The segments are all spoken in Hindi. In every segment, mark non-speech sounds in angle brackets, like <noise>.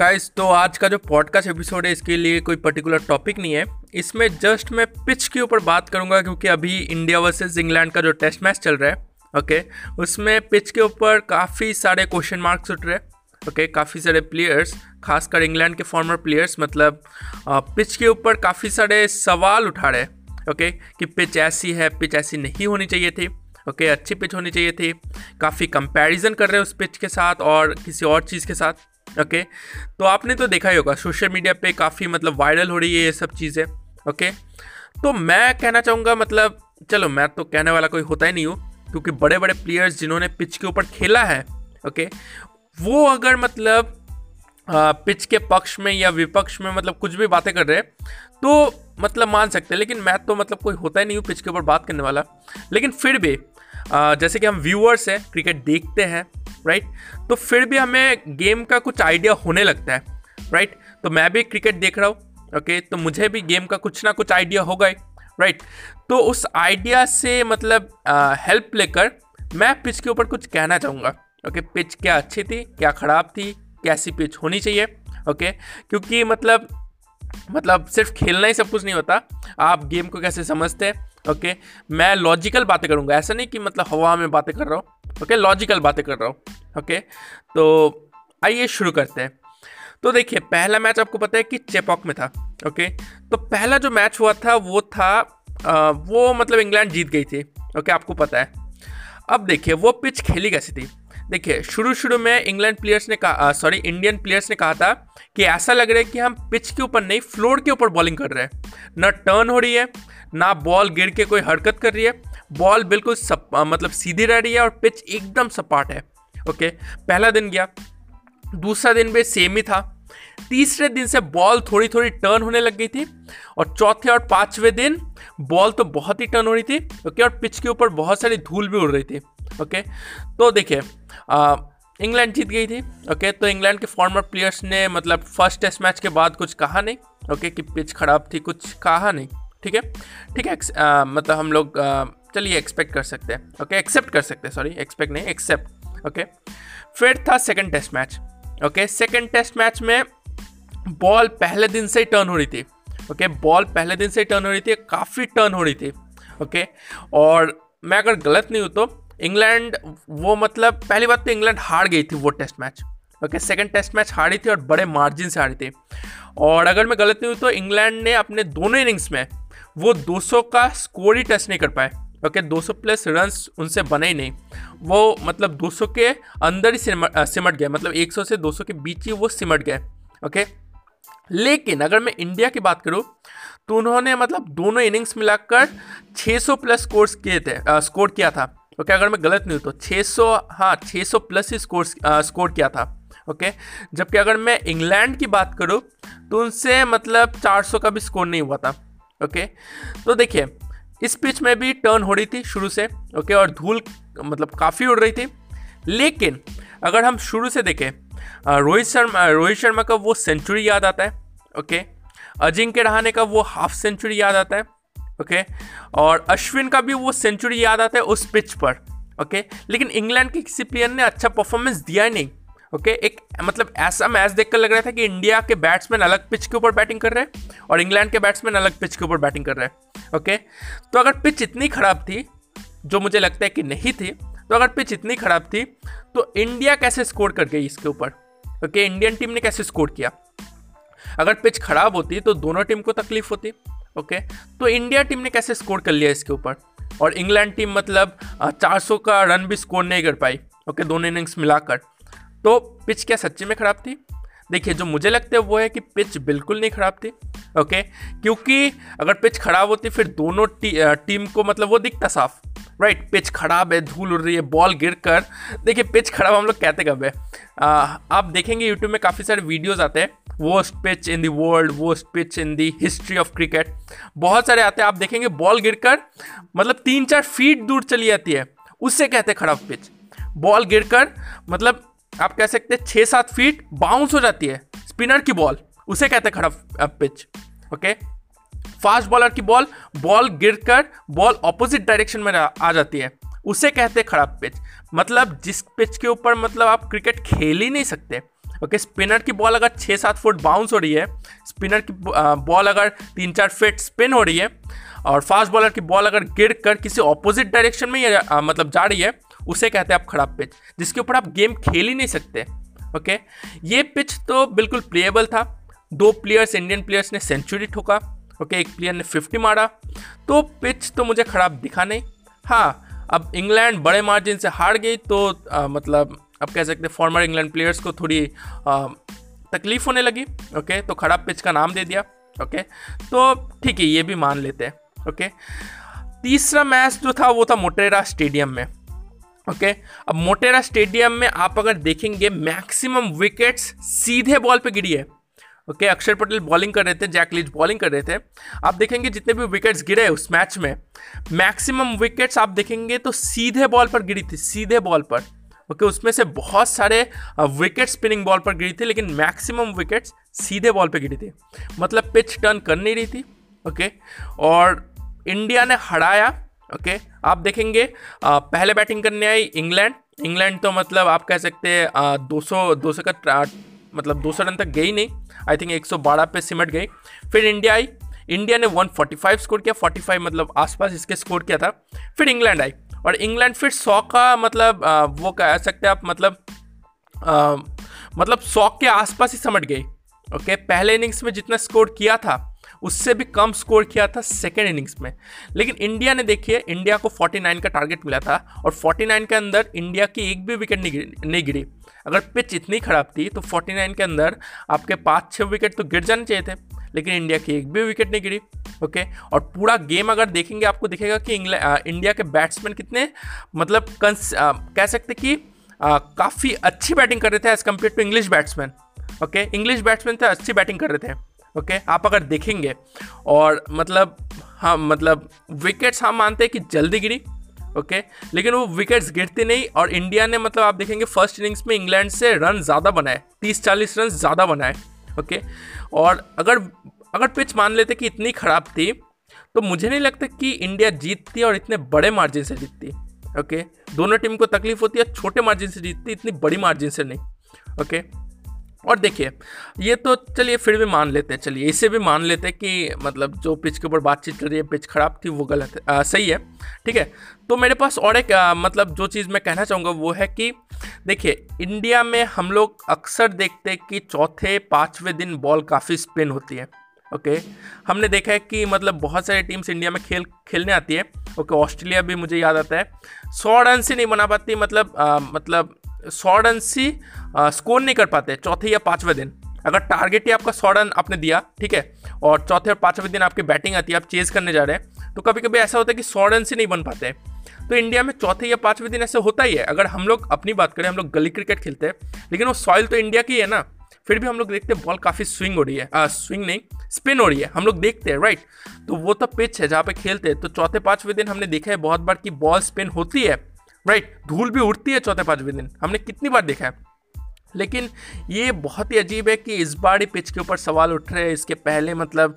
गाइस तो आज का जो पॉडकास्ट एपिसोड है, इसके लिए कोई पर्टिकुलर टॉपिक नहीं है। इसमें जस्ट मैं पिच के ऊपर बात करूँगा, क्योंकि अभी इंडिया वर्सेस इंग्लैंड का जो टेस्ट मैच चल रहा है ओके उसमें पिच के ऊपर काफ़ी सारे क्वेश्चन मार्क्स उठ रहे हैं ओके काफ़ी सारे प्लेयर्स खासकर इंग्लैंड के फॉर्मर प्लेयर्स मतलब पिच के ऊपर काफ़ी सारे सवाल उठा रहे हैं ओके कि पिच ऐसी है पिच ऐसी नहीं होनी चाहिए थी ओके अच्छी पिच होनी चाहिए थी। काफ़ी कंपैरिजन कर रहे हैं उस पिच के साथ और किसी और चीज़ के साथ। ओके? तो आपने तो देखा ही होगा सोशल मीडिया पे काफ़ी मतलब वायरल हो रही है ये सब चीज़ें, ओके? तो मैं कहना चाहूँगा मतलब चलो मैं तो कहने वाला कोई होता ही नहीं हूँ, क्योंकि बड़े बड़े प्लेयर्स जिन्होंने पिच के ऊपर खेला है, ओके? वो अगर मतलब पिच के पक्ष में या विपक्ष में मतलब कुछ भी बातें कर रहे हैं तो मतलब मान सकते हैं, लेकिन मैं तो मतलब कोई होता ही नहीं हूँ पिच के ऊपर बात करने वाला। लेकिन फिर भी जैसे कि हम व्यूअर्स हैं क्रिकेट देखते हैं राइट तो फिर भी हमें गेम का कुछ आइडिया होने लगता है राइट तो मैं भी क्रिकेट देख रहा हूँ ओके तो मुझे भी गेम का कुछ ना कुछ आइडिया होगा राइट तो उस आइडिया से मतलब हेल्प लेकर मैं पिच के ऊपर कुछ कहना चाहूँगा ओके पिच क्या अच्छी थी, क्या ख़राब थी, कैसी पिच होनी चाहिए ओके क्योंकि मतलब मतलब सिर्फ़ खेलना ही सब कुछ नहीं होता, आप गेम को कैसे समझते हैं ओके मैं लॉजिकल बातें करूँगा, ऐसा नहीं कि मतलब हवा में बातें कर रहा हूँ ओके लॉजिकल बातें कर रहा हूँ। ओके तो आइए शुरू करते हैं। तो देखिए पहला मैच आपको पता है कि चेपॉक में था। ओके तो पहला जो मैच हुआ था वो था आ, वो मतलब इंग्लैंड जीत गई थी। ओके आपको पता है। अब देखिए वो पिच खेली कैसी थी? देखिए शुरू शुरू में इंग्लैंड प्लेयर्स ने कहा सॉरी इंडियन प्लेयर्स ने कहा था कि ऐसा लग रहा है कि हम पिच के ऊपर नहीं फ्लोर के ऊपर बॉलिंग कर रहे हैं। ना टर्न हो रही है ना बॉल गिर के कोई हरकत कर रही है। बॉल बिल्कुल सप, मतलब सीधी रह रही है और पिच एकदम सपाट है ओके? पहला दिन गया दूसरा दिन भी सेम ही था। तीसरे दिन से बॉल थोड़ी थोड़ी टर्न होने लग गई थी और चौथे और पाँचवें दिन बॉल तो बहुत ही टर्न हो रही थी ओके? और पिच के ऊपर बहुत सारी धूल भी उड़ रही थी ओके? तो देखिए इंग्लैंड जीत गई थी ओके? तो इंग्लैंड के फॉर्मर प्लेयर्स ने मतलब फ़र्स्ट टेस्ट मैच के बाद कुछ कहा नहीं ओके? कि पिच खराब थी कुछ कहा नहीं ठीक है? ठीक है मतलब हम लोग चलिए एक्सपेक्ट कर सकते हैं। ओके एक्सेप्ट कर सकते हैं। सॉरी एक्सपेक्ट नहीं एक्सेप्ट ओके फिर था second test match okay second test match में बॉल पहले दिन से ही टर्न हो रही थी। ओके बॉल पहले दिन से ही टर्न हो रही थी, काफ़ी टर्न हो रही थी। ओके और मैं अगर गलत नहीं हूँ तो इंग्लैंड, वो मतलब पहली बात तो इंग्लैंड हार गई थी वो test match okay second test match हारी थी और बड़े मार्जिन से हारी थी। और अगर मैं गलत नहीं हूँ तो इंग्लैंड ने अपने दोनों इनिंग्स में वो 200 का स्कोर ही टच नहीं कर पाए। ओके 200 प्लस रन्स उनसे बने ही नहीं। वो मतलब 200 के अंदर ही सिमट सिमट गए मतलब 100 से 200 के बीच ही वो सिमट गए, ओके। लेकिन अगर मैं इंडिया की बात करूँ तो उन्होंने मतलब दोनों इनिंग्स मिलाकर 600 प्लस स्कोर्स किए थे स्कोर किया था, ओके। अगर मैं गलत नहीं हूँ तो 600 हाँ 600 प्लस ही स्कोर स्कोर किया था, ओके। जबकि अगर मैं इंग्लैंड की बात करूँ तो उनसे मतलब 400 का भी स्कोर नहीं हुआ था, ओके। तो देखिए इस पिच में भी टर्न हो रही थी शुरू से, ओके, और धूल मतलब काफ़ी उड़ रही थी। लेकिन अगर हम शुरू से देखें रोहित शर्मा रोहित शर्मा का वो सेंचुरी याद आता है, ओके, अजिंक्य रहाने का वो हाफ़ सेंचुरी याद आता है, ओके, और अश्विन का भी वो सेंचुरी याद आता है उस पिच पर, ओके, लेकिन इंग्लैंड के किसी प्लेयर ने अच्छा परफॉर्मेंस दिया ही नहीं, ओके, एक मतलब ऐसा मैच देखकर लग रहा था कि इंडिया के बैट्समैन अलग पिच के ऊपर बैटिंग कर रहे हैं और इंग्लैंड के बैट्समैन अलग पिच के ऊपर बैटिंग कर रहे हैं। ओके? तो अगर पिच इतनी ख़राब थी, जो मुझे लगता है कि नहीं थी तो अगर पिच इतनी ख़राब थी तो इंडिया कैसे स्कोर कर गई इसके ऊपर? ओके, इंडियन टीम ने कैसे स्कोर किया? अगर पिच खराब होती तो दोनों टीम को तकलीफ़ होती, ओके? तो इंडिया टीम ने कैसे स्कोर कर लिया इसके ऊपर? और इंग्लैंड टीम मतलब 400 का रन भी स्कोर नहीं कर पाई, ओके, दोनों इनिंग्स मिलाकर। तो पिच क्या सच्ची में ख़राब थी? देखिए जो मुझे लगता है वो है कि पिच बिल्कुल नहीं ख़राब थी ओके क्योंकि अगर पिच ख़राब होती फिर दोनों टी, टीम को मतलब वो दिखता साफ़ राइट पिच खराब है धूल उड़ रही है बॉल गिर कर। देखिए पिच खराब हम लोग कहते कब है? आप देखेंगे यूट्यूब में काफ़ी सारे वीडियोज़ आते हैं worst pitch in the world worst pitch in the history of cricket बहुत सारे आते हैं आप देखेंगे बॉल गिरकर मतलब तीन चार फीट दूर चली जाती है उससे कहते खराब पिच बॉल गिरकर मतलब आप कह सकते हैं छः सात फीट बाउंस हो जाती है। स्पिनर की बॉल उसे कहते हैं खराब पिच ओके फास्ट बॉलर की बॉल बॉल गिरकर बॉल ऑपोजिट डायरेक्शन में आ जाती है। उसे कहते हैं खराब पिच मतलब जिस पिच के ऊपर मतलब आप क्रिकेट खेल ही नहीं सकते ओके okay, स्पिनर की बॉल अगर छः सात फुट बाउंस हो रही है स्पिनर की बॉल अगर तीन चार फीट स्पिन हो रही है और फास्ट बॉलर की बॉल अगर गिर कर किसी ऑपोजिट डायरेक्शन में या मतलब जा रही है उसे कहते हैं आप खराब पिच जिसके ऊपर आप गेम खेल ही नहीं सकते ओके ये पिच तो बिल्कुल प्लेएबल था। दो प्लेयर्स इंडियन प्लेयर्स ने सेंचुरी ठोका ओके एक प्लेयर ने फिफ्टी मारा। तो पिच तो मुझे खराब दिखा नहीं। हाँ अब इंग्लैंड बड़े मार्जिन से हार गई तो आ, मतलब अब कह सकते फॉर्मर इंग्लैंड प्लेयर्स को थोड़ी तकलीफ़ होने लगी ओके तो खराब पिच का नाम दे दिया ओके तो ठीक है ये भी मान लेते हैं ओके तीसरा मैच जो था वो था मोटेरा स्टेडियम में। ओके? okay? अब मोटेरा स्टेडियम में आप अगर देखेंगे मैक्सिमम विकेट्स सीधे बॉल पे गिरी है। ओके? okay, अक्षर पटेल बॉलिंग कर रहे थे जैक लीच बॉलिंग कर रहे थे। आप देखेंगे जितने भी विकेट्स गिरे उस मैच में मैक्सिमम विकेट्स आप देखेंगे तो सीधे बॉल पर गिरी थी सीधे बॉल पर। ओके? okay, उसमें से बहुत सारे विकेट स्पिनिंग बॉल पर गिरी थी लेकिन मैक्सिमम विकेट्स सीधे बॉल पर गिरी थी। मतलब पिच टर्न कर नहीं रही थी। ओके? और इंडिया ने हराया ओके आप देखेंगे आ, पहले बैटिंग करने आई इंग्लैंड। इंग्लैंड तो मतलब आप कह सकते हैं दो सौ दो सौ का मतलब दो सौ रन तक गई नहीं। आई थिंक 112 पे सिमट गई। फिर इंडिया आई। इंडिया ने 145 स्कोर किया। 45 मतलब आसपास इसके स्कोर किया था। फिर इंग्लैंड आई। और इंग्लैंड फिर सौ का मतलब आ, वो कह सकते हैं आप मतलब आ, मतलब सौ के आसपास ही समट गई। ओके पहले इनिंग्स में जितना स्कोर किया था उससे भी कम स्कोर किया था सेकेंड इनिंग्स में। लेकिन इंडिया ने देखिए इंडिया को 49 का टारगेट मिला था और 49 के अंदर इंडिया की एक भी विकेट नहीं गिरी नहीं गिरी। अगर पिच इतनी ख़राब थी तो 49 के अंदर आपके पाँच छः विकेट तो गिर जाने चाहिए थे लेकिन इंडिया की एक भी विकेट नहीं गिरी ओके और पूरा गेम अगर देखेंगे आपको दिखेगा कि इंडिया के बैट्समैन कितने मतलब कंस आ, कह सकते कि काफ़ी अच्छी बैटिंग कर रहे थे as compare to English batsman okay English batsman थे अच्छी बैटिंग कर रहे थे। Okay okay? आप अगर देखेंगे और मतलब हाँ मतलब विकेट्स हम मानते हैं कि जल्दी गिरी, ओके okay? लेकिन वो विकेट्स गिरती नहीं और इंडिया ने मतलब आप देखेंगे फ़र्स्ट इनिंग्स में इंग्लैंड से रन ज़्यादा बनाए, तीस चालीस रन ज़्यादा बनाए, ओके okay? और अगर अगर पिच मान लेते कि इतनी ख़राब थी तो मुझे नहीं लगता कि इंडिया जीतती और इतने बड़े मार्जिन से जीतती, ओके दोनों टीम को तकलीफ़ होती है, छोटे मार्जिन से जीतती, इतनी बड़ी मार्जिन से नहीं, ओके और देखिए ये तो चलिए फिर भी मान लेते हैं चलिए इसे भी मान लेते हैं कि मतलब जो पिच के ऊपर बातचीत चल रही है पिच खराब थी वो गलत है। आ, सही है ठीक है? तो मेरे पास और एक आ, मतलब जो चीज़ मैं कहना चाहूँगा वो है कि देखिए इंडिया में हम लोग अक्सर देखते हैं कि चौथे पाँचवें दिन बॉल काफ़ी स्पिन होती है ओके? हमने देखा है कि मतलब बहुत सारी टीम्स इंडिया में खेल खेलने आती है ओके? ऑस्ट्रेलिया भी मुझे याद आता है। सौ रन से नहीं बना पाती मतलब आ, मतलब सौ रन सी स्कोर नहीं कर पाते चौथे या पाँचवें दिन। अगर टारगेट ही आपका सौ रन आपने दिया ठीक है और चौथे और पाँचवें दिन आपकी बैटिंग आती है आप चेज करने जा रहे हैं तो कभी कभी ऐसा होता है कि सौ रन से नहीं बन पाते। तो इंडिया में चौथे या पाँचवें दिन ऐसे होता ही है। अगर हम लोग अपनी बात करें हम लोग गली क्रिकेट खेलते हैं लेकिन वो सॉइल तो इंडिया की है ना फिर भी हम लोग देखते हैं बॉल काफ़ी स्विंग हो रही है आ, स्विंग नहीं स्पिन हो रही है हम लोग देखते हैं राइट तो वो तो पिच है जहाँ पे खेलते हैं तो चौथे पाँचवें दिन हमने देखा है बहुत बार कि बॉल स्पिन होती है राइट धूल भी उड़ती है चौथे पाँचवें दिन। हमने कितनी बार देखा है। लेकिन ये बहुत ही अजीब है कि इस बार ही पिच के ऊपर सवाल उठ रहे हैं। इसके पहले मतलब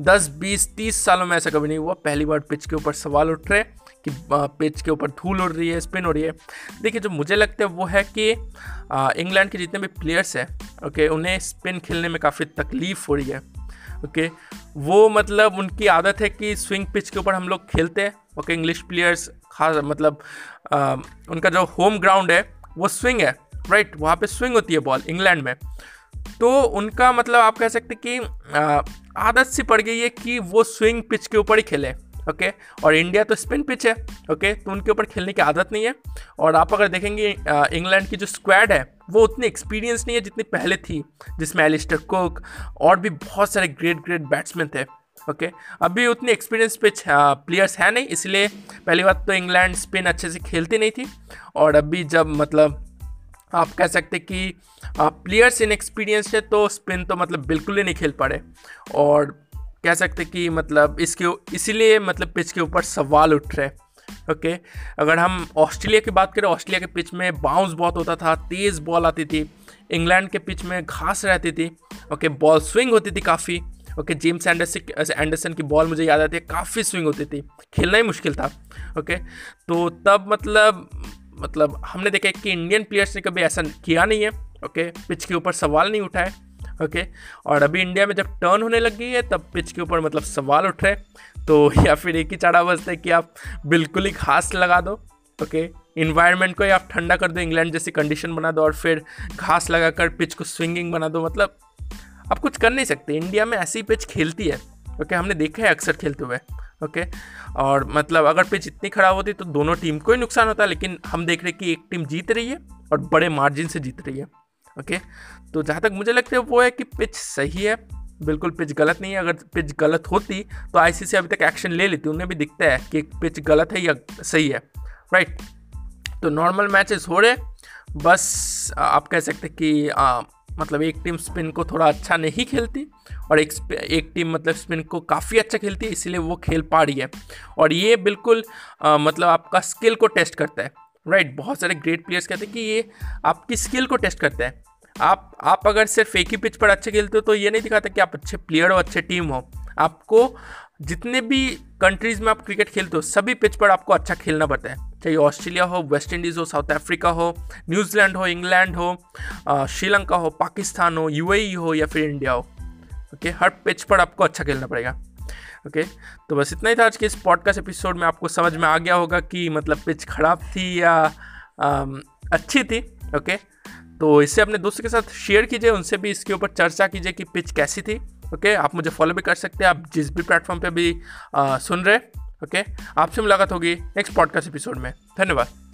10 20 30 सालों में ऐसा कभी नहीं हुआ। पहली बार पिच के ऊपर सवाल उठ रहे हैं कि पिच के ऊपर धूल उड़ रही है, स्पिन हो रही है। देखिए, जो मुझे लगता है वो है कि इंग्लैंड के जितने भी प्लेयर्स हैं, ओके, उन्हें स्पिन खेलने में काफ़ी तकलीफ़ हो रही है, ओके। वो मतलब उनकी आदत है कि स्विंग पिच के ऊपर हम लोग खेलते हैं, ओके, इंग्लिश प्लेयर्स खास मतलब आ, उनका जो होम ग्राउंड है वो स्विंग है राइट? वहाँ पे स्विंग होती है बॉल इंग्लैंड में। तो उनका मतलब आप कह सकते कि आदत सी पड़ गई है कि वो स्विंग पिच के ऊपर ही खेले ओके और इंडिया तो स्पिन पिच है ओके तो उनके ऊपर खेलने की आदत नहीं है। और आप अगर देखेंगे इंग्लैंड की जो स्क्वाड है वो उतनी एक्सपीरियंस नहीं है जितनी पहले थी जिसमें एलिस्टर कुक और भी बहुत सारे ग्रेट ग्रेट बैट्समैन थे। ओके। अभी उतनी एक्सपीरियंस पिच प्लेयर्स है नहीं, इसलिए पहली बात तो इंग्लैंड, स्पिन अच्छे से खेलती नहीं थी। और अभी जब मतलब आप कह सकते कि प्लेयर्स इन एक्सपीरियंस है तो स्पिन तो मतलब बिल्कुल ही नहीं खेल पा रहे। और कह सकते कि मतलब इसके इसीलिए मतलब पिच के ऊपर सवाल उठ रहे ओके? अगर हम ऑस्ट्रेलिया की बात करें, ऑस्ट्रेलिया के पिच में बाउंस बहुत होता था, तेज़ बॉल आती थी। इंग्लैंड के पिच में घास रहती थी। ओके? बॉल स्विंग होती थी काफ़ी। ओके, जेम्स एंडरसन एंडरसन की बॉल मुझे याद आती है, काफ़ी स्विंग होती थी। खेलना ही मुश्किल था, ओके? तो तब मतलब मतलब हमने देखा कि इंडियन प्लेयर्स ने कभी ऐसा किया नहीं है, ओके? पिच के ऊपर सवाल नहीं उठाए, ओके? और अभी इंडिया में जब टर्न होने लग गई है, तब पिच के ऊपर मतलब सवाल उठ रहे तो <laughs> या फिर एक ही चारा बजता है कि आप बिल्कुल ही घास लगा दो, ओके? इन्वायरमेंट को ही आप ठंडा कर दो इंग्लैंड जैसी कंडीशन बना दो और फिर घास लगाकर पिच को स्विंगिंग बना दो मतलब आप कुछ कर नहीं सकते। इंडिया में ऐसी पिच खेलती है। ओके, हमने देखा है अक्सर खेलते हुए। ओके, और मतलब अगर पिच इतनी खराब होती तो दोनों टीम को ही नुकसान होता, लेकिन हम देख रहे हैं कि एक टीम जीत रही है और बड़े मार्जिन से जीत रही है। ओके तो जहाँ तक मुझे लगता है वो है कि पिच सही है। बिल्कुल पिच गलत नहीं है। अगर पिच गलत होती तो आईसीसी अभी तक एक्शन ले लेती, उन्हें भी दिखता है कि पिच गलत है या सही है। राइट तो नॉर्मल मैचेस हो रहे बस, आप कह सकते कि मतलब एक टीम स्पिन को थोड़ा अच्छा नहीं खेलती और एक एक टीम मतलब स्पिन को काफ़ी अच्छा खेलती है इसीलिए वो खेल पा रही है। और ये बिल्कुल आ, मतलब आपका स्किल को टेस्ट करता है। राइट right, बहुत सारे ग्रेट प्लेयर्स कहते हैं कि ये आपकी स्किल को टेस्ट करता है। आप आप अगर सिर्फ़ एक ही पिच पर अच्छे खेलते हो तो ये नहीं दिखाता कि आप अच्छे प्लेयर हो अच्छे टीम हो। आपको जितने भी कंट्रीज़ में आप क्रिकेट खेलते हो सभी पिच पर आपको अच्छा खेलना पड़ता है। चाहे ऑस्ट्रेलिया हो वेस्ट इंडीज़ हो साउथ अफ्रीका हो न्यूजीलैंड हो इंग्लैंड हो श्रीलंका हो पाकिस्तान हो यूएई हो या फिर इंडिया हो ओके? हर पिच पर आपको अच्छा खेलना पड़ेगा ओके? तो बस इतना ही था आज के इस पॉडकास्ट एपिसोड में। आपको समझ में आ गया होगा कि मतलब पिच खराब थी या अच्छी थी ओके? तो इसे अपने दोस्तों के साथ शेयर कीजिए उनसे भी इसके ऊपर चर्चा कीजिए कि पिच कैसी थी ओके? आप मुझे फॉलो भी कर सकते हैं आप जिस भी प्लेटफॉर्म पे भी आ, सुन रहे ओके? आपसे मुलाकात होगी नेक्स्ट पॉडकास्ट एपिसोड में। धन्यवाद।